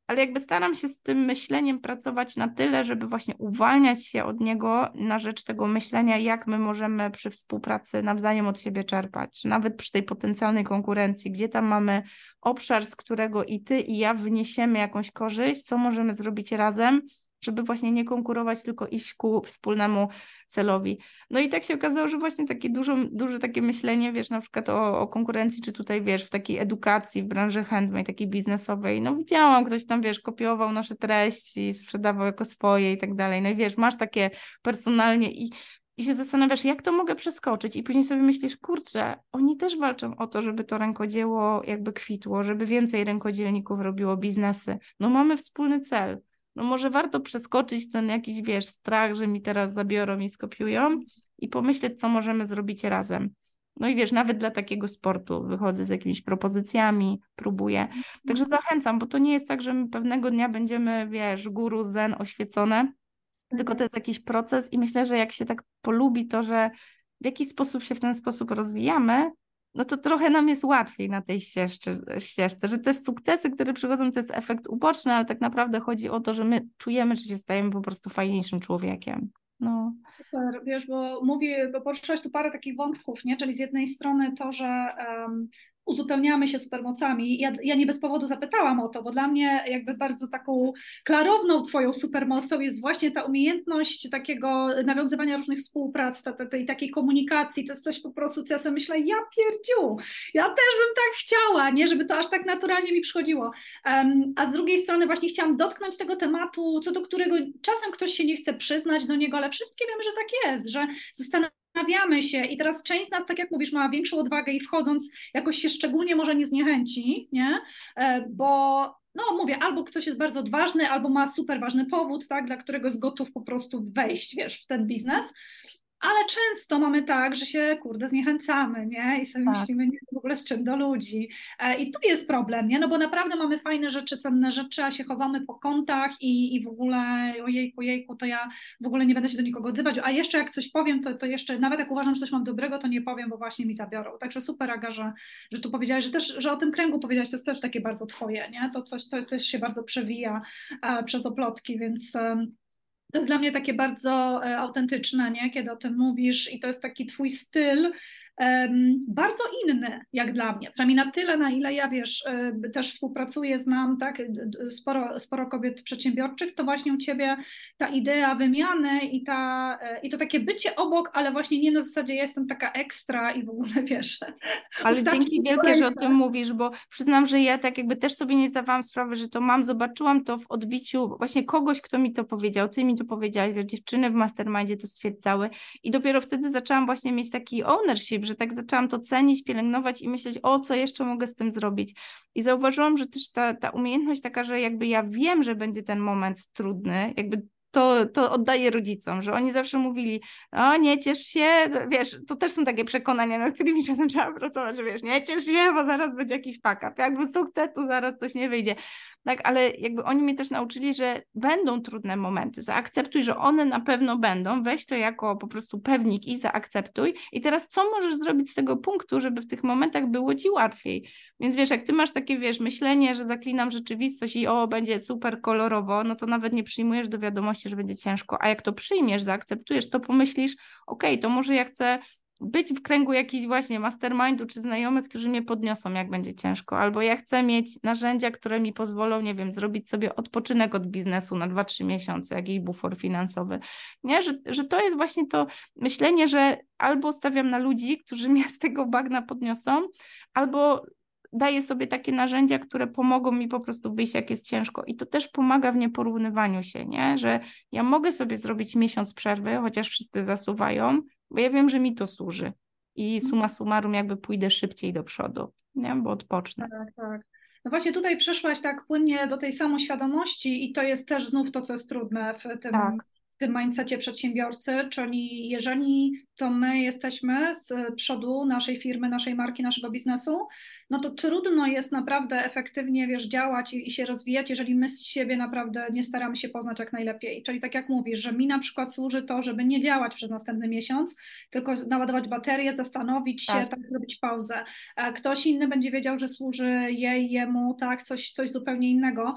ale jakby staram się z tym myśleniem pracować na tyle, żeby właśnie uwalniać się od niego na rzecz tego myślenia, jak my możemy przy współpracy nawzajem od siebie czerpać, nawet przy tej potencjalnej konkurencji, gdzie tam mamy obszar, z którego i ty, i ja wyniesiemy jakąś korzyść, co możemy zrobić razem, żeby właśnie nie konkurować, tylko iść ku wspólnemu celowi. No i tak się okazało, że właśnie takie dużo, duże takie myślenie, wiesz, na przykład o, o konkurencji, czy tutaj, wiesz, w takiej edukacji, w branży handlowej, takiej biznesowej, no widziałam, ktoś tam, wiesz, kopiował nasze treści, sprzedawał jako swoje i tak dalej, no i wiesz, masz takie personalnie i i się zastanawiasz, jak to mogę przeskoczyć, i później sobie myślisz, kurczę, oni też walczą o to, żeby to rękodzieło jakby kwitło, żeby więcej rękodzielników robiło biznesy. No mamy wspólny cel no może warto przeskoczyć ten jakiś, wiesz, strach, że mi teraz zabiorą i skopiują i pomyśleć, co możemy zrobić razem. No i wiesz, nawet dla takiego sportu wychodzę z jakimiś propozycjami, próbuję. Także mhm. zachęcam, bo to nie jest tak, że my pewnego dnia będziemy, wiesz, guru zen oświecone, tylko to jest jakiś proces i myślę, że jak się tak polubi to, że w jakiś sposób się w ten sposób rozwijamy, no to trochę nam jest łatwiej na tej ścieżce, ścieżce, że te sukcesy, które przychodzą, to jest efekt uboczny, ale tak naprawdę chodzi o to, że my czujemy, że się stajemy po prostu fajniejszym człowiekiem. No. Wiesz, bo mówię, bo poruszyłaś tu parę takich wątków, nie? Czyli z jednej strony to, że um, uzupełniamy się supermocami. Ja, ja nie bez powodu zapytałam o to, bo dla mnie jakby bardzo taką klarowną twoją supermocą jest właśnie ta umiejętność takiego nawiązywania różnych współprac, tej, tej takiej komunikacji. To jest coś po prostu, co ja sobie myślę, ja pierdziu, ja też bym tak chciała, nie, żeby to aż tak naturalnie mi przychodziło. Um, a z drugiej strony właśnie chciałam dotknąć tego tematu, co do którego czasem ktoś się nie chce przyznać do niego, ale wszystkie wiemy, że tak jest, że zastanawiamy zastanawiamy się i teraz część z nas, tak jak mówisz, ma większą odwagę i wchodząc jakoś się szczególnie może nie zniechęci, nie? E, bo no mówię, albo ktoś jest bardzo odważny, albo ma super ważny powód, tak, dla którego jest gotów po prostu wejść, wiesz, w ten biznes, ale często mamy tak, że się, kurde, zniechęcamy, nie? I sobie tak. myślimy, nie, w ogóle z czym do ludzi. E, I tu jest problem, nie? No bo naprawdę mamy fajne rzeczy, cenne rzeczy, a się chowamy po kątach i, i w ogóle, ojejku, ojejku, to ja w ogóle nie będę się do nikogo odzywać, a jeszcze jak coś powiem, to, to jeszcze, nawet jak uważam, że coś mam dobrego, to nie powiem, bo właśnie mi zabiorą. Także super, Aga, że, że tu powiedziałaś, że też, że o tym kręgu powiedziałaś, to jest też takie bardzo twoje, nie? To coś, co też się bardzo przewija e, przez oplotki, więc... E, to jest dla mnie takie bardzo e, autentyczne, nie? kiedy o tym mówisz, i to jest taki twój styl, bardzo inny, jak dla mnie. Przynajmniej na tyle, na ile ja wiesz, też współpracuję, znam tak, sporo, sporo kobiet przedsiębiorczych, to właśnie u ciebie ta idea wymiany i, ta, e, i to takie bycie obok, ale właśnie nie na zasadzie ja jestem taka ekstra i w ogóle *laughs* wiesz. Ale dzięki wielkie, że o tym mówisz, bo przyznam, że ja tak jakby też sobie nie zdawałam sprawy, że to mam, zobaczyłam to w odbiciu właśnie kogoś, kto mi to powiedział, ty mi to powiedziałaś, dziewczyny w mastermindzie to stwierdzały i dopiero wtedy zaczęłam właśnie mieć taki ownership, że tak zaczęłam to cenić, pielęgnować i myśleć, o co jeszcze mogę z tym zrobić. I zauważyłam, że też ta, ta umiejętność taka, że jakby ja wiem, że będzie ten moment trudny, jakby to, to oddaję rodzicom, że oni zawsze mówili, o nie ciesz się, wiesz, to też są takie przekonania, nad którymi *laughs* czasem trzeba pracować, że wiesz, nie ciesz się, bo zaraz będzie jakiś up, jakby sukces, to zaraz coś nie wyjdzie tak, ale jakby oni mnie też nauczyli, że będą trudne momenty, zaakceptuj, że one na pewno będą, weź to jako po prostu pewnik i zaakceptuj. I teraz co możesz zrobić z tego punktu, żeby w tych momentach było Ci łatwiej, więc wiesz, jak Ty masz takie, wiesz, myślenie, że zaklinam rzeczywistość i o, będzie super kolorowo, no to nawet nie przyjmujesz do wiadomości, że będzie ciężko, a jak to przyjmiesz, zaakceptujesz, to pomyślisz, okej, okay, to może ja chcę być w kręgu jakichś właśnie mastermindu czy znajomych, którzy mnie podniosą, jak będzie ciężko, albo ja chcę mieć narzędzia, które mi pozwolą, nie wiem, zrobić sobie odpoczynek od biznesu na 2-3 miesiące, jakiś bufor finansowy. Nie, że, że to jest właśnie to myślenie, że albo stawiam na ludzi, którzy mnie *laughs* z tego bagna podniosą, albo daję sobie takie narzędzia, które pomogą mi po prostu wyjść, jak jest ciężko. I to też pomaga w nieporównywaniu się, nie? że ja mogę sobie zrobić miesiąc przerwy, chociaż wszyscy zasuwają, bo ja wiem, że mi to służy. I mhm. suma summarum jakby pójdę szybciej do przodu, nie? bo odpocznę. Tak, tak. No właśnie tutaj przeszłaś tak płynnie do tej samoświadomości i to jest też znów to, co jest trudne w tym, tak. W tym mindsetie przedsiębiorcy, czyli jeżeli to my jesteśmy z przodu naszej firmy, naszej marki, naszego biznesu, no to trudno jest naprawdę efektywnie, wiesz, działać i, i się rozwijać, jeżeli my z siebie naprawdę nie staramy się poznać jak najlepiej. Czyli tak jak mówisz, że mi na przykład służy to, żeby nie działać przez następny miesiąc, tylko naładować baterię, zastanowić się, tak, tak zrobić pauzę. Ktoś inny będzie wiedział, że służy jej, jemu, tak, coś, coś zupełnie innego,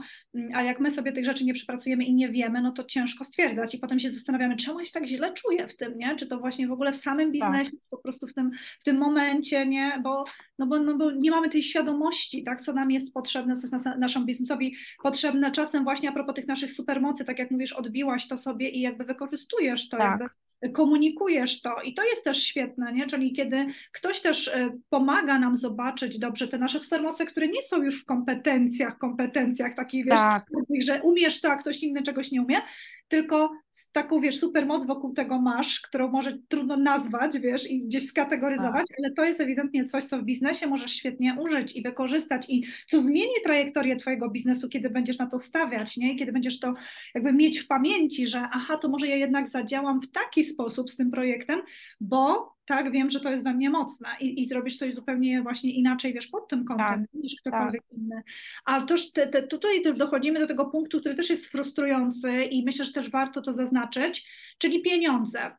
a jak my sobie tych rzeczy nie przepracujemy i nie wiemy, no to ciężko stwierdzać i potem się zastanawiamy, czemu ja się tak źle czuję w tym, nie? Czy to właśnie w ogóle w samym tak. biznesie, tak. czy po prostu w tym, w tym momencie, nie? Bo, no bo, no bo nie mamy tej świadomości, tak, co nam jest potrzebne, co jest nas, naszemu biznesowi potrzebne. Czasem właśnie a propos tych naszych supermocy, tak jak mówisz, odbiłaś to sobie i jakby wykorzystujesz to, tak. jakby komunikujesz to i to jest też świetne, nie? czyli kiedy ktoś też e, pomaga nam zobaczyć dobrze te nasze supermoce, które nie są już w kompetencjach, kompetencjach takich, wiesz, tak. że umiesz to, a ktoś inny czegoś nie umie, tylko taką, wiesz, supermoc wokół tego masz, którą może trudno nazwać, wiesz, i gdzieś skategoryzować, tak. ale to jest ewidentnie coś, co w biznesie możesz świetnie użyć i wykorzystać i co zmieni trajektorię twojego biznesu, kiedy będziesz na to stawiać, nie? I kiedy będziesz to jakby mieć w pamięci, że aha, to może ja jednak zadziałam w taki sposób z tym projektem, bo tak, wiem, że to jest we mnie mocne i, i zrobisz coś zupełnie właśnie inaczej, wiesz, pod tym kątem tak, niż ktokolwiek tak. inny. A też te, te, tutaj też dochodzimy do tego punktu, który też jest frustrujący i myślę, że też warto to zaznaczyć, czyli pieniądze.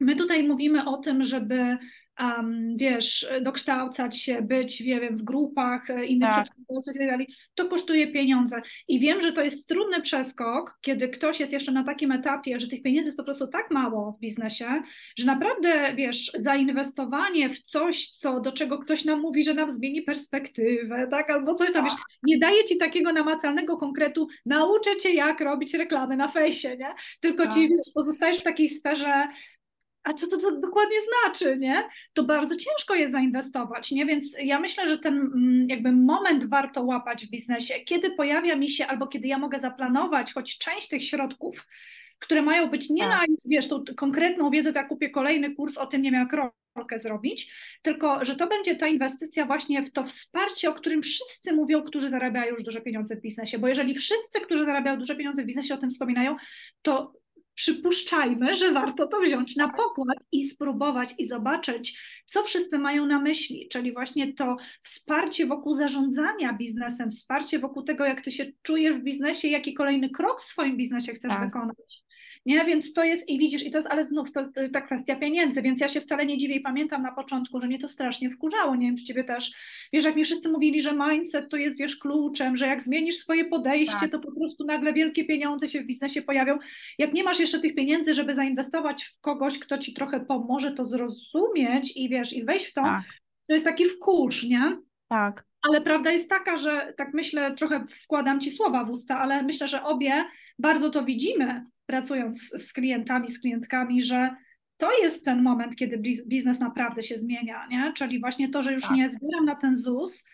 My tutaj mówimy o tym, żeby um, wiesz, dokształcać się, być, nie wiem, w grupach e, innych tak. przedsiębiorców i tak dalej, to kosztuje pieniądze. I wiem, że to jest trudny przeskok, kiedy ktoś jest jeszcze na takim etapie, że tych pieniędzy jest po prostu tak mało w biznesie, że naprawdę, wiesz, zainwestowanie w coś, co, do czego ktoś nam mówi, że nam zmieni perspektywę, tak, albo coś tam, wiesz, tak. nie daje ci takiego namacalnego konkretu, nauczę cię, jak robić reklamy na fejsie, nie? Tylko tak. ci, wiesz, pozostajesz w takiej sferze a co to, to, dokładnie znaczy, nie? To bardzo ciężko jest zainwestować, nie? Więc ja myślę, że ten mm, jakby moment warto łapać w biznesie, kiedy pojawia mi się albo kiedy ja mogę zaplanować choć część tych środków, które mają być nie tak. na, wiesz, tą konkretną wiedzę, tak kupię kolejny kurs o tym, nie wiem, jak rolkę zrobić, tylko, że to będzie ta inwestycja właśnie w to wsparcie, o którym wszyscy mówią, którzy zarabiają już duże pieniądze w biznesie, bo jeżeli wszyscy, którzy zarabiają duże pieniądze w biznesie o tym wspominają, to przypuszczajmy, że warto to wziąć na pokład i spróbować i zobaczyć, co wszyscy mają na myśli, czyli właśnie to wsparcie wokół zarządzania biznesem, wsparcie wokół tego, jak ty się czujesz w biznesie, jaki kolejny krok w swoim biznesie chcesz tak. wykonać nie? Więc to jest i widzisz, i to jest, ale znów to ta kwestia pieniędzy, więc ja się wcale nie dziwię i pamiętam na początku, że mnie to strasznie wkurzało, nie wiem, czy ciebie też, wiesz, jak mi wszyscy mówili, że mindset to jest, wiesz, kluczem, że jak zmienisz swoje podejście, tak. to po prostu nagle wielkie pieniądze się w biznesie pojawią. Jak nie masz jeszcze tych pieniędzy, żeby zainwestować w kogoś, kto ci trochę pomoże to zrozumieć i wiesz, i wejść w to, tak. to jest taki wkurz, nie? Tak. Ale prawda jest taka, że tak myślę, trochę wkładam ci słowa w usta, ale myślę, że obie bardzo to widzimy, pracując z klientami, z klientkami, że to jest ten moment, kiedy biznes naprawdę się zmienia, nie? Czyli właśnie to, że już tak. nie zbieram na ten ZUS,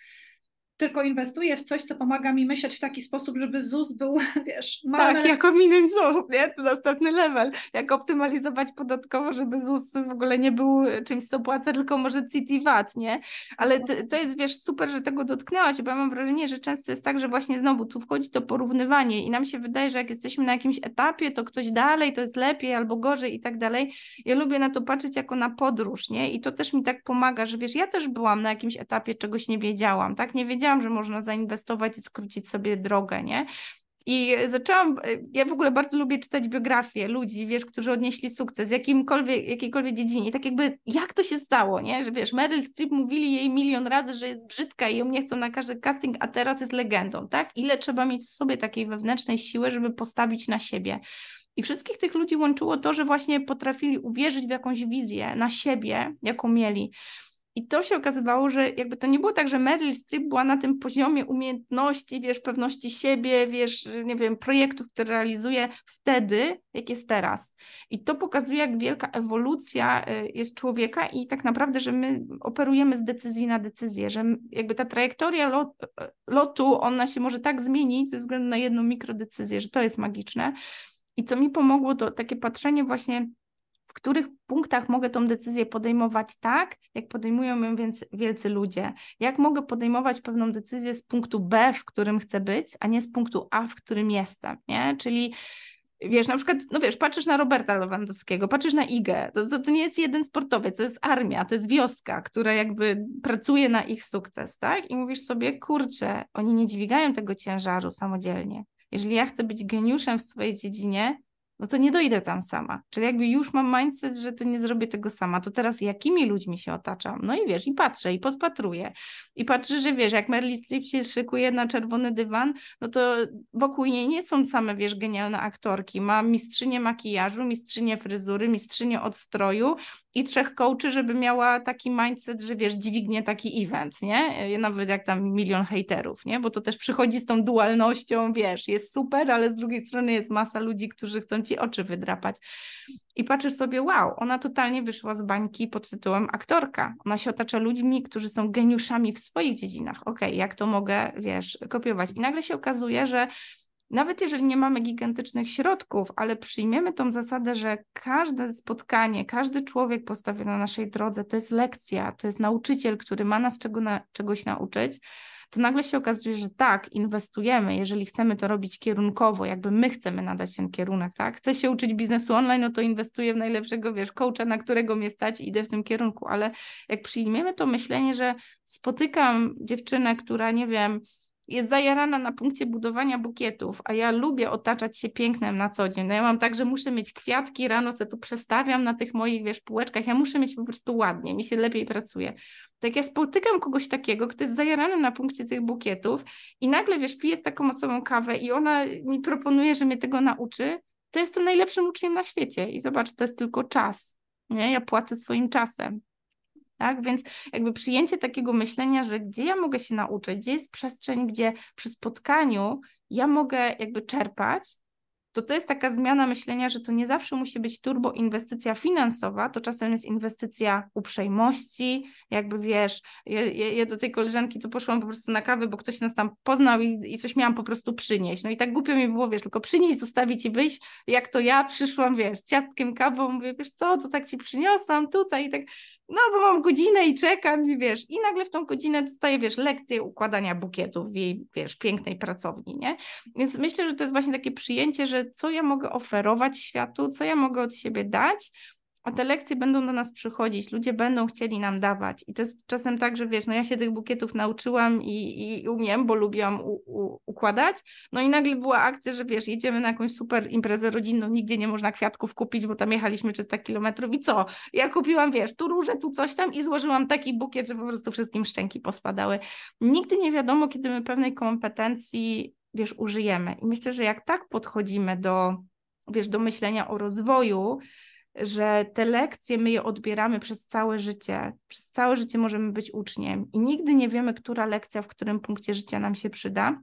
tylko inwestuję w coś, co pomaga mi myśleć w taki sposób, żeby ZUS był, *laughs* wiesz, mały. Tak, jako minąć ZUS, nie? To następny level. Jak optymalizować podatkowo, żeby ZUS w ogóle nie był czymś, co płacę, tylko może CIT VAT, nie? Ale to, to jest, wiesz, super, że tego dotknęłaś, bo ja mam wrażenie, że często jest tak, że właśnie znowu tu wchodzi to porównywanie i nam się wydaje, że jak jesteśmy na jakimś etapie, to ktoś dalej, to jest lepiej albo gorzej i tak dalej. Ja lubię na to patrzeć jako na podróż, nie? I to też mi tak pomaga, że wiesz, ja też byłam na jakimś etapie, czegoś nie wiedziałam, tak? Nie wiedziałam, wiedziałam, że można zainwestować i skrócić sobie drogę, nie? I zaczęłam, ja w ogóle bardzo lubię czytać biografie ludzi, wiesz, którzy odnieśli sukces w jakimkolwiek, jakiejkolwiek dziedzinie. I tak jakby, jak to się stało, nie? Że wiesz, Meryl Streep mówili jej milion razy, że jest brzydka i ją nie chcą na każdy casting, a teraz jest legendą, tak? Ile trzeba mieć w sobie takiej wewnętrznej siły, żeby postawić na siebie. I wszystkich tych ludzi łączyło to, że właśnie potrafili uwierzyć w jakąś wizję na siebie, jaką mieli. I to się okazywało, że jakby to nie było tak, że Meryl Streep była na tym poziomie umiejętności, wiesz, pewności siebie, wiesz, nie wiem, projektów, które realizuje wtedy, jak jest teraz. I to pokazuje, jak wielka ewolucja y, jest człowieka i tak naprawdę, że my operujemy z decyzji na decyzję, że jakby ta trajektoria lot, lotu, ona się może tak zmienić ze względu na jedną mikrodecyzję, że to jest magiczne. I co mi pomogło, to takie patrzenie właśnie w których punktach mogę tą decyzję podejmować tak, jak podejmują ją więc wielcy ludzie. Jak mogę podejmować pewną decyzję z punktu B, w którym chcę być, a nie z punktu A, w którym jestem, nie? Czyli Wiesz, na przykład, no wiesz, patrzysz na Roberta Lewandowskiego, patrzysz na Igę, to, to, to, nie jest jeden sportowiec, to jest armia, to jest wioska, która jakby pracuje na ich sukces, tak? I mówisz sobie, kurczę, oni nie dźwigają tego ciężaru samodzielnie. Jeżeli ja chcę być geniuszem w swojej dziedzinie, no to nie dojdę tam sama. Czyli jakby już mam mindset, że to nie zrobię tego sama. To teraz jakimi ludźmi się otaczam? No i wiesz, i patrzę, i podpatruję. I patrzę, że wiesz, jak Meryl Streep się szykuje na czerwony dywan, no to wokół niej nie są same, wiesz, genialne aktorki. Ma mistrzynię makijażu, mistrzynię fryzury, mistrzynię odstroju i trzech coachy, żeby miała taki mindset, że wiesz, dźwignie taki event, nie? Nawet jak tam milion hejterów, nie? Bo to też przychodzi z tą dualnością, wiesz, jest super, ale z drugiej strony jest masa ludzi, którzy chcą ci oczy wydrapać. I patrzysz sobie, wow, ona totalnie wyszła z bańki pod tytułem aktorka. Ona się otacza ludźmi, którzy są geniuszami w swoich dziedzinach. Okej, okay, jak to mogę, wiesz, kopiować? I nagle się okazuje, że nawet jeżeli nie mamy gigantycznych środków, ale przyjmiemy tą zasadę, że każde spotkanie, każdy człowiek postawiony na naszej drodze to jest lekcja, to jest nauczyciel, który ma nas czego na, czegoś nauczyć, to nagle się okazuje, że tak, inwestujemy, jeżeli chcemy to robić kierunkowo, jakby my chcemy nadać ten kierunek, tak? Chcę się uczyć biznesu online, no to inwestuję w najlepszego, wiesz, coacha, na którego mnie stać i idę w tym kierunku, ale jak przyjmiemy to myślenie, że spotykam dziewczynę, która, nie wiem, jest zajarana na punkcie budowania bukietów, a ja lubię otaczać się pięknem na co dzień. No ja mam tak, że muszę mieć kwiatki, rano sobie tu przestawiam na tych moich, wiesz, półeczkach, ja muszę mieć po prostu ładnie, mi się lepiej pracuje. Tak ja spotykam kogoś takiego, kto jest zajarany na punkcie tych bukietów i nagle, wiesz, piję z taką osobą kawę i ona mi proponuje, że mnie tego nauczy, to jestem najlepszym uczniem na świecie i zobacz, to jest tylko czas, nie? Ja płacę swoim czasem. Tak? Więc jakby przyjęcie takiego myślenia, że gdzie ja mogę się nauczyć, gdzie jest przestrzeń, gdzie przy spotkaniu ja mogę jakby czerpać, to to jest taka zmiana myślenia, że to nie zawsze musi być turbo inwestycja finansowa, to czasem jest inwestycja uprzejmości, jakby wiesz, ja, ja, do tej koleżanki to poszłam po prostu na kawę, bo ktoś nas tam poznał i, i coś miałam po prostu przynieść, no i tak głupio mi było, wiesz, tylko przynieść, zostawić i wyjść, jak to ja przyszłam, wiesz, z ciastkiem, kawą, mówię, wiesz co, to tak ci przyniosłam tutaj i tak no bo mam godzinę i czekam i wiesz, i nagle w tą godzinę dostaję, wiesz, lekcję układania bukietów w jej, wiesz, pięknej pracowni, nie? Więc myślę, że to jest właśnie takie przyjęcie, że co ja mogę oferować światu, co ja mogę od siebie dać, a te lekcje będą do nas przychodzić, ludzie będą chcieli nam dawać. I to jest czasem tak, że wiesz, no ja się tych bukietów nauczyłam i, i umiem, bo lubiłam u, u, układać. No i nagle była akcja, że wiesz, jedziemy na jakąś super imprezę rodzinną, nigdzie nie można kwiatków kupić, bo tam jechaliśmy 300 kilometrów i co? Ja kupiłam, wiesz, tu róże, tu coś tam i złożyłam taki bukiet, że po prostu wszystkim szczęki pospadały. Nigdy nie wiadomo, kiedy my pewnej kompetencji, wiesz, użyjemy. I myślę, że jak tak podchodzimy do, wiesz, do myślenia o rozwoju, że te lekcje my je odbieramy przez całe życie. Przez całe życie możemy być uczniem i nigdy nie wiemy, która lekcja w którym punkcie życia nam się przyda.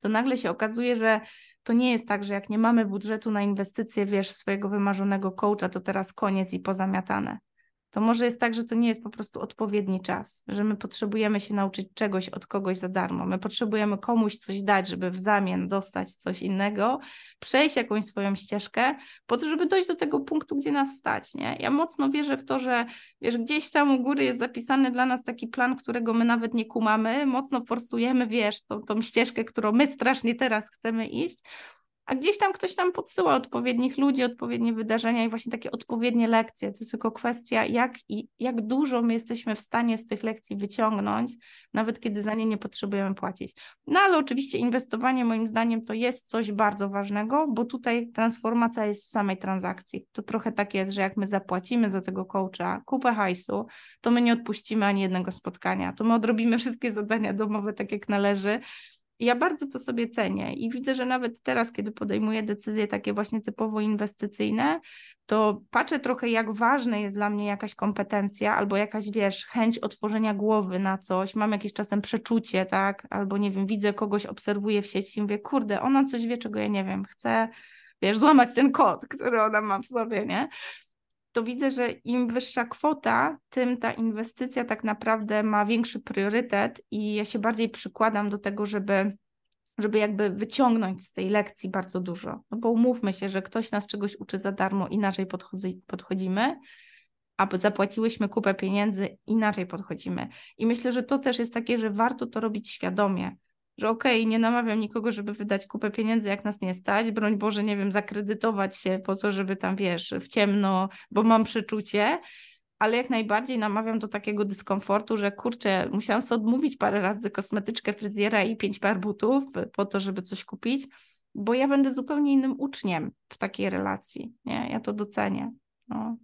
To nagle się okazuje, że to nie jest tak, że jak nie mamy budżetu na inwestycje, wiesz, swojego wymarzonego coacha, to teraz koniec i pozamiatane to może jest tak, że to nie jest po prostu odpowiedni czas, że my potrzebujemy się nauczyć czegoś od kogoś za darmo, my potrzebujemy komuś coś dać, żeby w zamian dostać coś innego, przejść jakąś swoją ścieżkę, po to, żeby dojść do tego punktu, gdzie nas stać, nie? Ja mocno wierzę w to, że wiesz, gdzieś tam u góry jest zapisany dla nas taki plan, którego my nawet nie kumamy, mocno forsujemy, wiesz, tą, tą ścieżkę, którą my strasznie teraz chcemy iść, a gdzieś tam ktoś nam podsyła odpowiednich ludzi, odpowiednie wydarzenia i właśnie takie odpowiednie lekcje. To jest tylko kwestia, jak, i, jak dużo my jesteśmy w stanie z tych lekcji wyciągnąć, nawet kiedy za nie nie potrzebujemy płacić. No ale oczywiście inwestowanie moim zdaniem to jest coś bardzo ważnego, bo tutaj transformacja jest w samej transakcji. To trochę tak jest, że jak my zapłacimy za tego coacha kupę hajsu, to my nie odpuścimy ani jednego spotkania, to my odrobimy wszystkie zadania domowe tak jak należy, ja bardzo to sobie cenię i widzę, że nawet teraz, kiedy podejmuję decyzje takie właśnie typowo inwestycyjne, to patrzę trochę, jak ważna jest dla mnie jakaś kompetencja albo jakaś, wiesz, chęć otworzenia głowy na coś, mam jakieś czasem przeczucie, tak, albo nie wiem, widzę kogoś, obserwuję w sieci i mówię, kurde, ona coś wie, czego ja nie wiem, chcę, wiesz, złamać ten kod, *laughs* który ona ma w sobie, nie? To widzę, że im wyższa kwota, tym ta inwestycja tak naprawdę ma większy priorytet i ja się bardziej przykładam do tego, żeby, żeby jakby wyciągnąć z tej lekcji bardzo dużo. No bo umówmy się, że ktoś nas czegoś uczy za darmo, inaczej podchodzi, podchodzimy, a zapłaciłyśmy kupę pieniędzy, inaczej podchodzimy. I myślę, że to też jest takie, że warto to robić świadomie, że okej, okay, nie namawiam nikogo, żeby wydać kupę pieniędzy, jak nas nie stać, broń Boże, nie wiem, zakredytować się po to, żeby tam, wiesz, w ciemno, bo mam przeczucie, ale jak najbardziej namawiam do takiego dyskomfortu, że kurczę, musiałam sobie odmówić parę razy kosmetyczkę fryzjera i pięć par butów po to, żeby coś kupić, bo ja będę zupełnie innym uczniem w takiej relacji, nie? Ja to docenię. No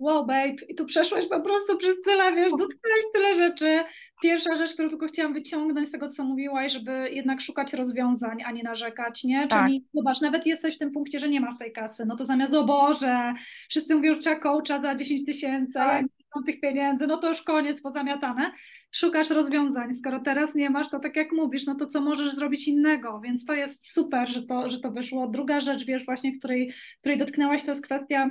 wow babe, i tu przeszłaś po prostu przez tyle, wiesz, dotknęłaś tyle rzeczy. Pierwsza rzecz, którą tylko chciałam wyciągnąć z tego, co mówiłaś, żeby jednak szukać rozwiązań, a nie narzekać, nie? Tak. Czyli zobacz, nawet jesteś w tym punkcie, że nie masz tej kasy, no to zamiast, o Boże, wszyscy mówią, że trzeba coacha za 10 tysięcy, tak. mam tych pieniędzy, no to już koniec, pozamiatane. Szukasz rozwiązań. Skoro teraz nie masz, to tak jak mówisz, no to co możesz zrobić innego? Więc to jest super, że to, że to wyszło. Druga rzecz, wiesz, właśnie, której, której dotknęłaś, to jest kwestia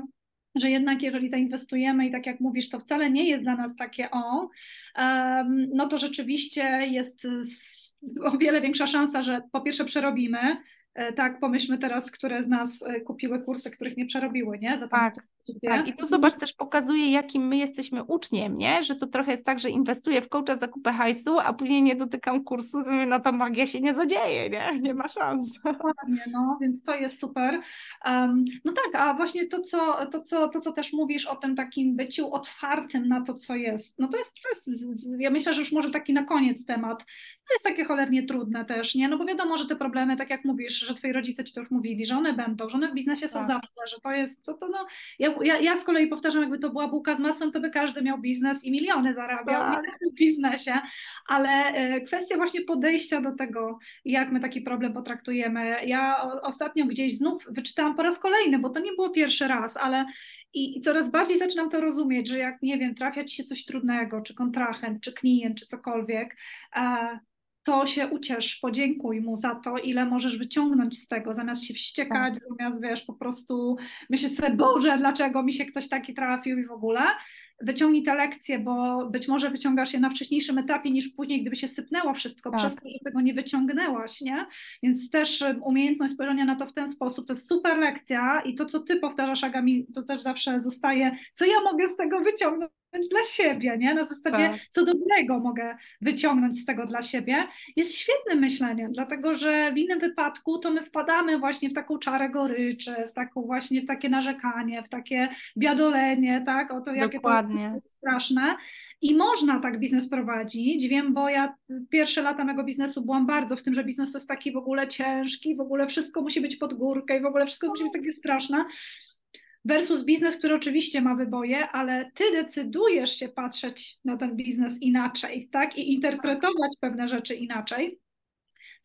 że jednak jeżeli zainwestujemy i tak jak mówisz, to wcale nie jest dla nas takie o, no to rzeczywiście jest o wiele większa szansa, że po pierwsze przerobimy, E, tak, pomyślmy teraz, które z nas e, kupiły kursy, których nie przerobiły, nie? Za tak, tak, i to zobacz też pokazuje, jakim my jesteśmy uczniem, nie? Że to trochę jest tak, że inwestuję w coacha za kupę hajsu, a później nie dotykam kursu, no to magia się nie zadzieje, nie? *laughs* Nie ma szans. Dokładnie, no, więc to jest super. Um, no tak, a właśnie to co, to, co, to, co też mówisz o tym takim byciu otwartym na to, co jest, no to jest, to jest ja myślę, że już może taki na koniec temat, to jest takie cholernie trudne też, nie? No bo wiadomo, że te problemy, tak jak mówisz, że twoi rodzice ci to już mówili, że one będą, że one w biznesie są tak. zawsze, że to jest, to, to no, ja, ja, ja, z kolei powtarzam, jakby to była bułka z masłem, to by każdy miał biznes i miliony zarabiał tak. w biznesie, ale e, kwestia właśnie podejścia do tego, jak my taki problem potraktujemy. Ja ostatnio gdzieś znów wyczytałam po raz kolejny, bo to nie było pierwszy raz, ale i, I, coraz bardziej zaczynam to rozumieć, że jak, nie wiem, trafia ci się coś trudnego, czy kontrahent, czy klient, czy cokolwiek, e, to się uciesz, podziękuj mu za to, ile możesz wyciągnąć z tego, zamiast się wściekać, tak. zamiast wiesz, po prostu myśleć sobie, Boże, dlaczego mi się ktoś taki trafił i w ogóle. Wyciągnij te lekcje, bo być może wyciągasz je na wcześniejszym etapie niż później, gdyby się sypnęło wszystko, tak. przez to, że tego nie wyciągnęłaś, nie? Więc też umiejętność spojrzenia na to w ten sposób, to jest super lekcja i to, co ty powtarzasz, Agami, to też zawsze zostaje, co ja mogę z tego wyciągnąć dla siebie, nie? Na zasadzie, tak. co dobrego mogę wyciągnąć z tego dla siebie, jest świetnym myśleniem, dlatego że w innym wypadku to my wpadamy właśnie w taką czarę goryczy, w taką właśnie w takie narzekanie, w takie biadolenie, tak? O to, jakie Dokładnie. jest straszne. I można tak biznes prowadzić. Wiem, bo ja pierwsze lata mego biznesu byłam bardzo w tym, że biznes jest taki w ogóle ciężki, w ogóle wszystko musi być pod górkę i w ogóle wszystko musi być takie straszne versus biznes, który oczywiście ma wyboje, ale ty decydujesz się patrzeć na ten biznes inaczej, tak? I interpretować pewne rzeczy inaczej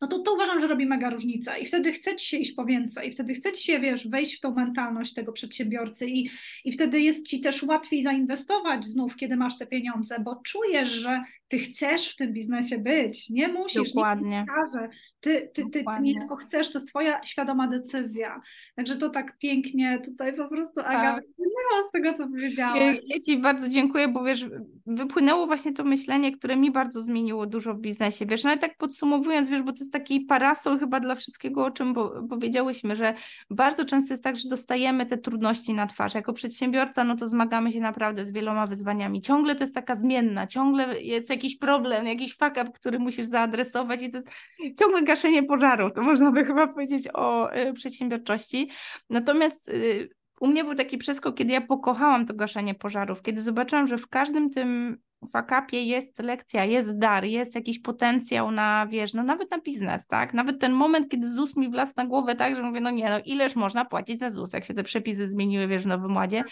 no to to uważam, że robi mega różnicę. I wtedy chce ci się iść po więcej, wtedy chce ci się, wiesz, wejść w tą mentalność tego przedsiębiorcy i, i wtedy jest ci też łatwiej zainwestować znów, kiedy masz te pieniądze, bo czujesz, że ty chcesz w tym biznesie być, nie musisz, Dokładnie. nikt każe, ty, ty, ty, ty nie tylko chcesz, to jest twoja świadoma decyzja, także to tak pięknie tutaj po prostu tak. Aga z tego, co powiedziałaś. Ja, ja Ci bardzo dziękuję, bo wiesz, wypłynęło właśnie to myślenie, które mi bardzo zmieniło dużo w biznesie, wiesz, ale tak podsumowując, wiesz, bo to jest taki parasol chyba dla wszystkiego, o czym powiedziałyśmy, że bardzo często jest tak, że dostajemy te trudności na twarz. Jako przedsiębiorca, no to zmagamy się naprawdę z wieloma wyzwaniami. Ciągle to jest taka zmienna, ciągle jest jakiś problem, jakiś fuck up, który musisz zaadresować i to jest ciągle gaszenie pożarów, to można by chyba powiedzieć o y, przedsiębiorczości. Natomiast y, u mnie był taki przeskok, kiedy ja pokochałam to gaszenie pożarów, kiedy zobaczyłam, że w każdym tym fakapie jest lekcja, jest dar, jest jakiś potencjał na, wiesz, no nawet na biznes, tak? Nawet ten moment, kiedy ZUS mi wlazł na głowę tak, że mówię, no nie, no ileż można płacić za ZUS, jak się te przepisy zmieniły, wiesz, w Nowym Ładzie,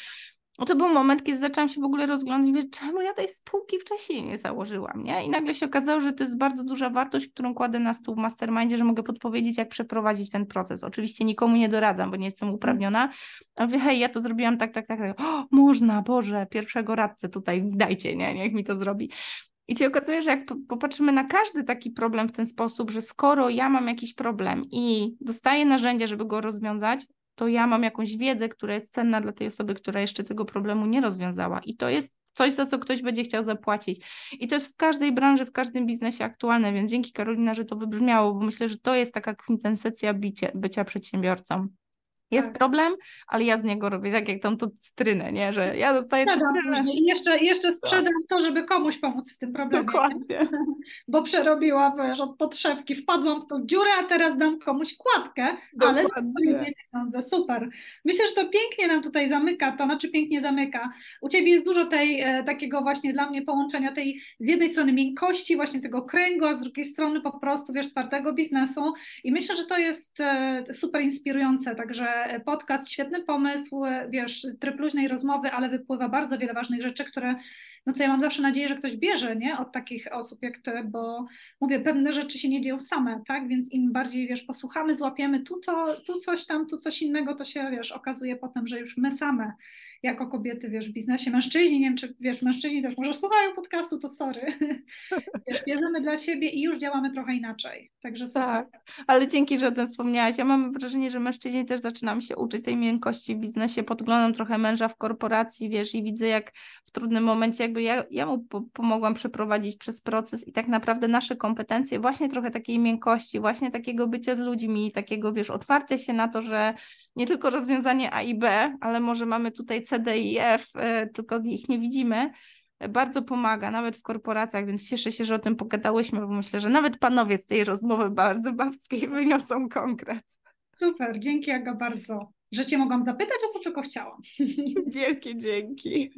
to był moment, kiedy zaczęłam się w ogóle rozglądać, mówię, czemu ja tej spółki wcześniej nie założyłam, nie? I nagle się okazało, że to jest bardzo duża wartość, którą kładę na stół w mastermindzie, że mogę podpowiedzieć, jak przeprowadzić ten proces. Oczywiście nikomu nie doradzam, bo nie jestem uprawniona, ale mówię, hej, ja to zrobiłam tak, tak, tak, tak. O, można, Boże, pierwszego radcę tutaj dajcie, nie? Niech mi to zrobi. I się okazuje, że jak popatrzymy na każdy taki problem w ten sposób, że skoro ja mam jakiś problem i dostaję narzędzia, żeby go rozwiązać, to ja mam jakąś wiedzę, która jest cenna dla tej osoby, która jeszcze tego problemu nie rozwiązała. I to jest coś, za co ktoś będzie chciał zapłacić. I to jest w każdej branży, w każdym biznesie aktualne, więc dzięki Karolina, że to wybrzmiało, bo myślę, że to jest taka kwintesencja bycia, bycia przedsiębiorcą. Jest Tak. problem, ale ja z niego robię tak jak tą, tą cytrynę, nie? Że ja dostaję Sprzedam cytrynę. I jeszcze, jeszcze sprzedam to, żeby komuś pomóc w tym problemie. Dokładnie. *laughs* Bo przerobiła, wiesz, od podszewki, wpadłam w tą dziurę, a teraz dam komuś kładkę, ale za Dokładnie. pieniądze. Super. Myślę, że to pięknie nam tutaj zamyka, to znaczy pięknie zamyka. U Ciebie jest dużo tej e, takiego właśnie dla mnie połączenia tej z jednej strony miękkości, właśnie tego kręgu, a z drugiej strony po prostu, wiesz, twardego biznesu i myślę, że to jest e, super inspirujące, także podcast, świetny pomysł, wiesz, tryb luźnej rozmowy, ale wypływa bardzo wiele ważnych rzeczy, które, no co ja mam zawsze nadzieję, że ktoś bierze, nie, od takich osób jak Ty, bo mówię, pewne rzeczy się nie dzieją same, tak, więc im bardziej, wiesz, posłuchamy, złapiemy tu to, tu coś tam, tu coś innego, to się, wiesz, okazuje potem, że już my same, jako kobiety, wiesz, w biznesie, mężczyźni, nie wiem, czy, wiesz, mężczyźni też może słuchają podcastu, to sorry, *laughs* wiesz, bierzemy dla siebie i już działamy trochę inaczej, także super. Tak, ale dzięki, że o tym wspomniałaś. Ja mam wrażenie, że mężczyźni też zaczynam się uczyć tej miękkości w biznesie. Podglądam trochę męża w korporacji, wiesz, i widzę, jak w trudnym momencie jakby ja, ja mu po, pomogłam przeprowadzić przez proces i tak naprawdę nasze kompetencje, właśnie trochę takiej miękkości, właśnie takiego bycia z ludźmi, takiego, wiesz, otwarcia się na to, że nie tylko rozwiązanie A i B, ale może mamy tutaj C, D i F, y, tylko ich nie widzimy bardzo pomaga, nawet w korporacjach, więc cieszę się, że o tym pogadałyśmy, bo myślę, że nawet panowie z tej rozmowy bardzo babskiej wyniosą konkret. Super, dzięki Aga bardzo, że Cię mogłam zapytać, o co tylko chciałam. *laughs* Wielkie dzięki.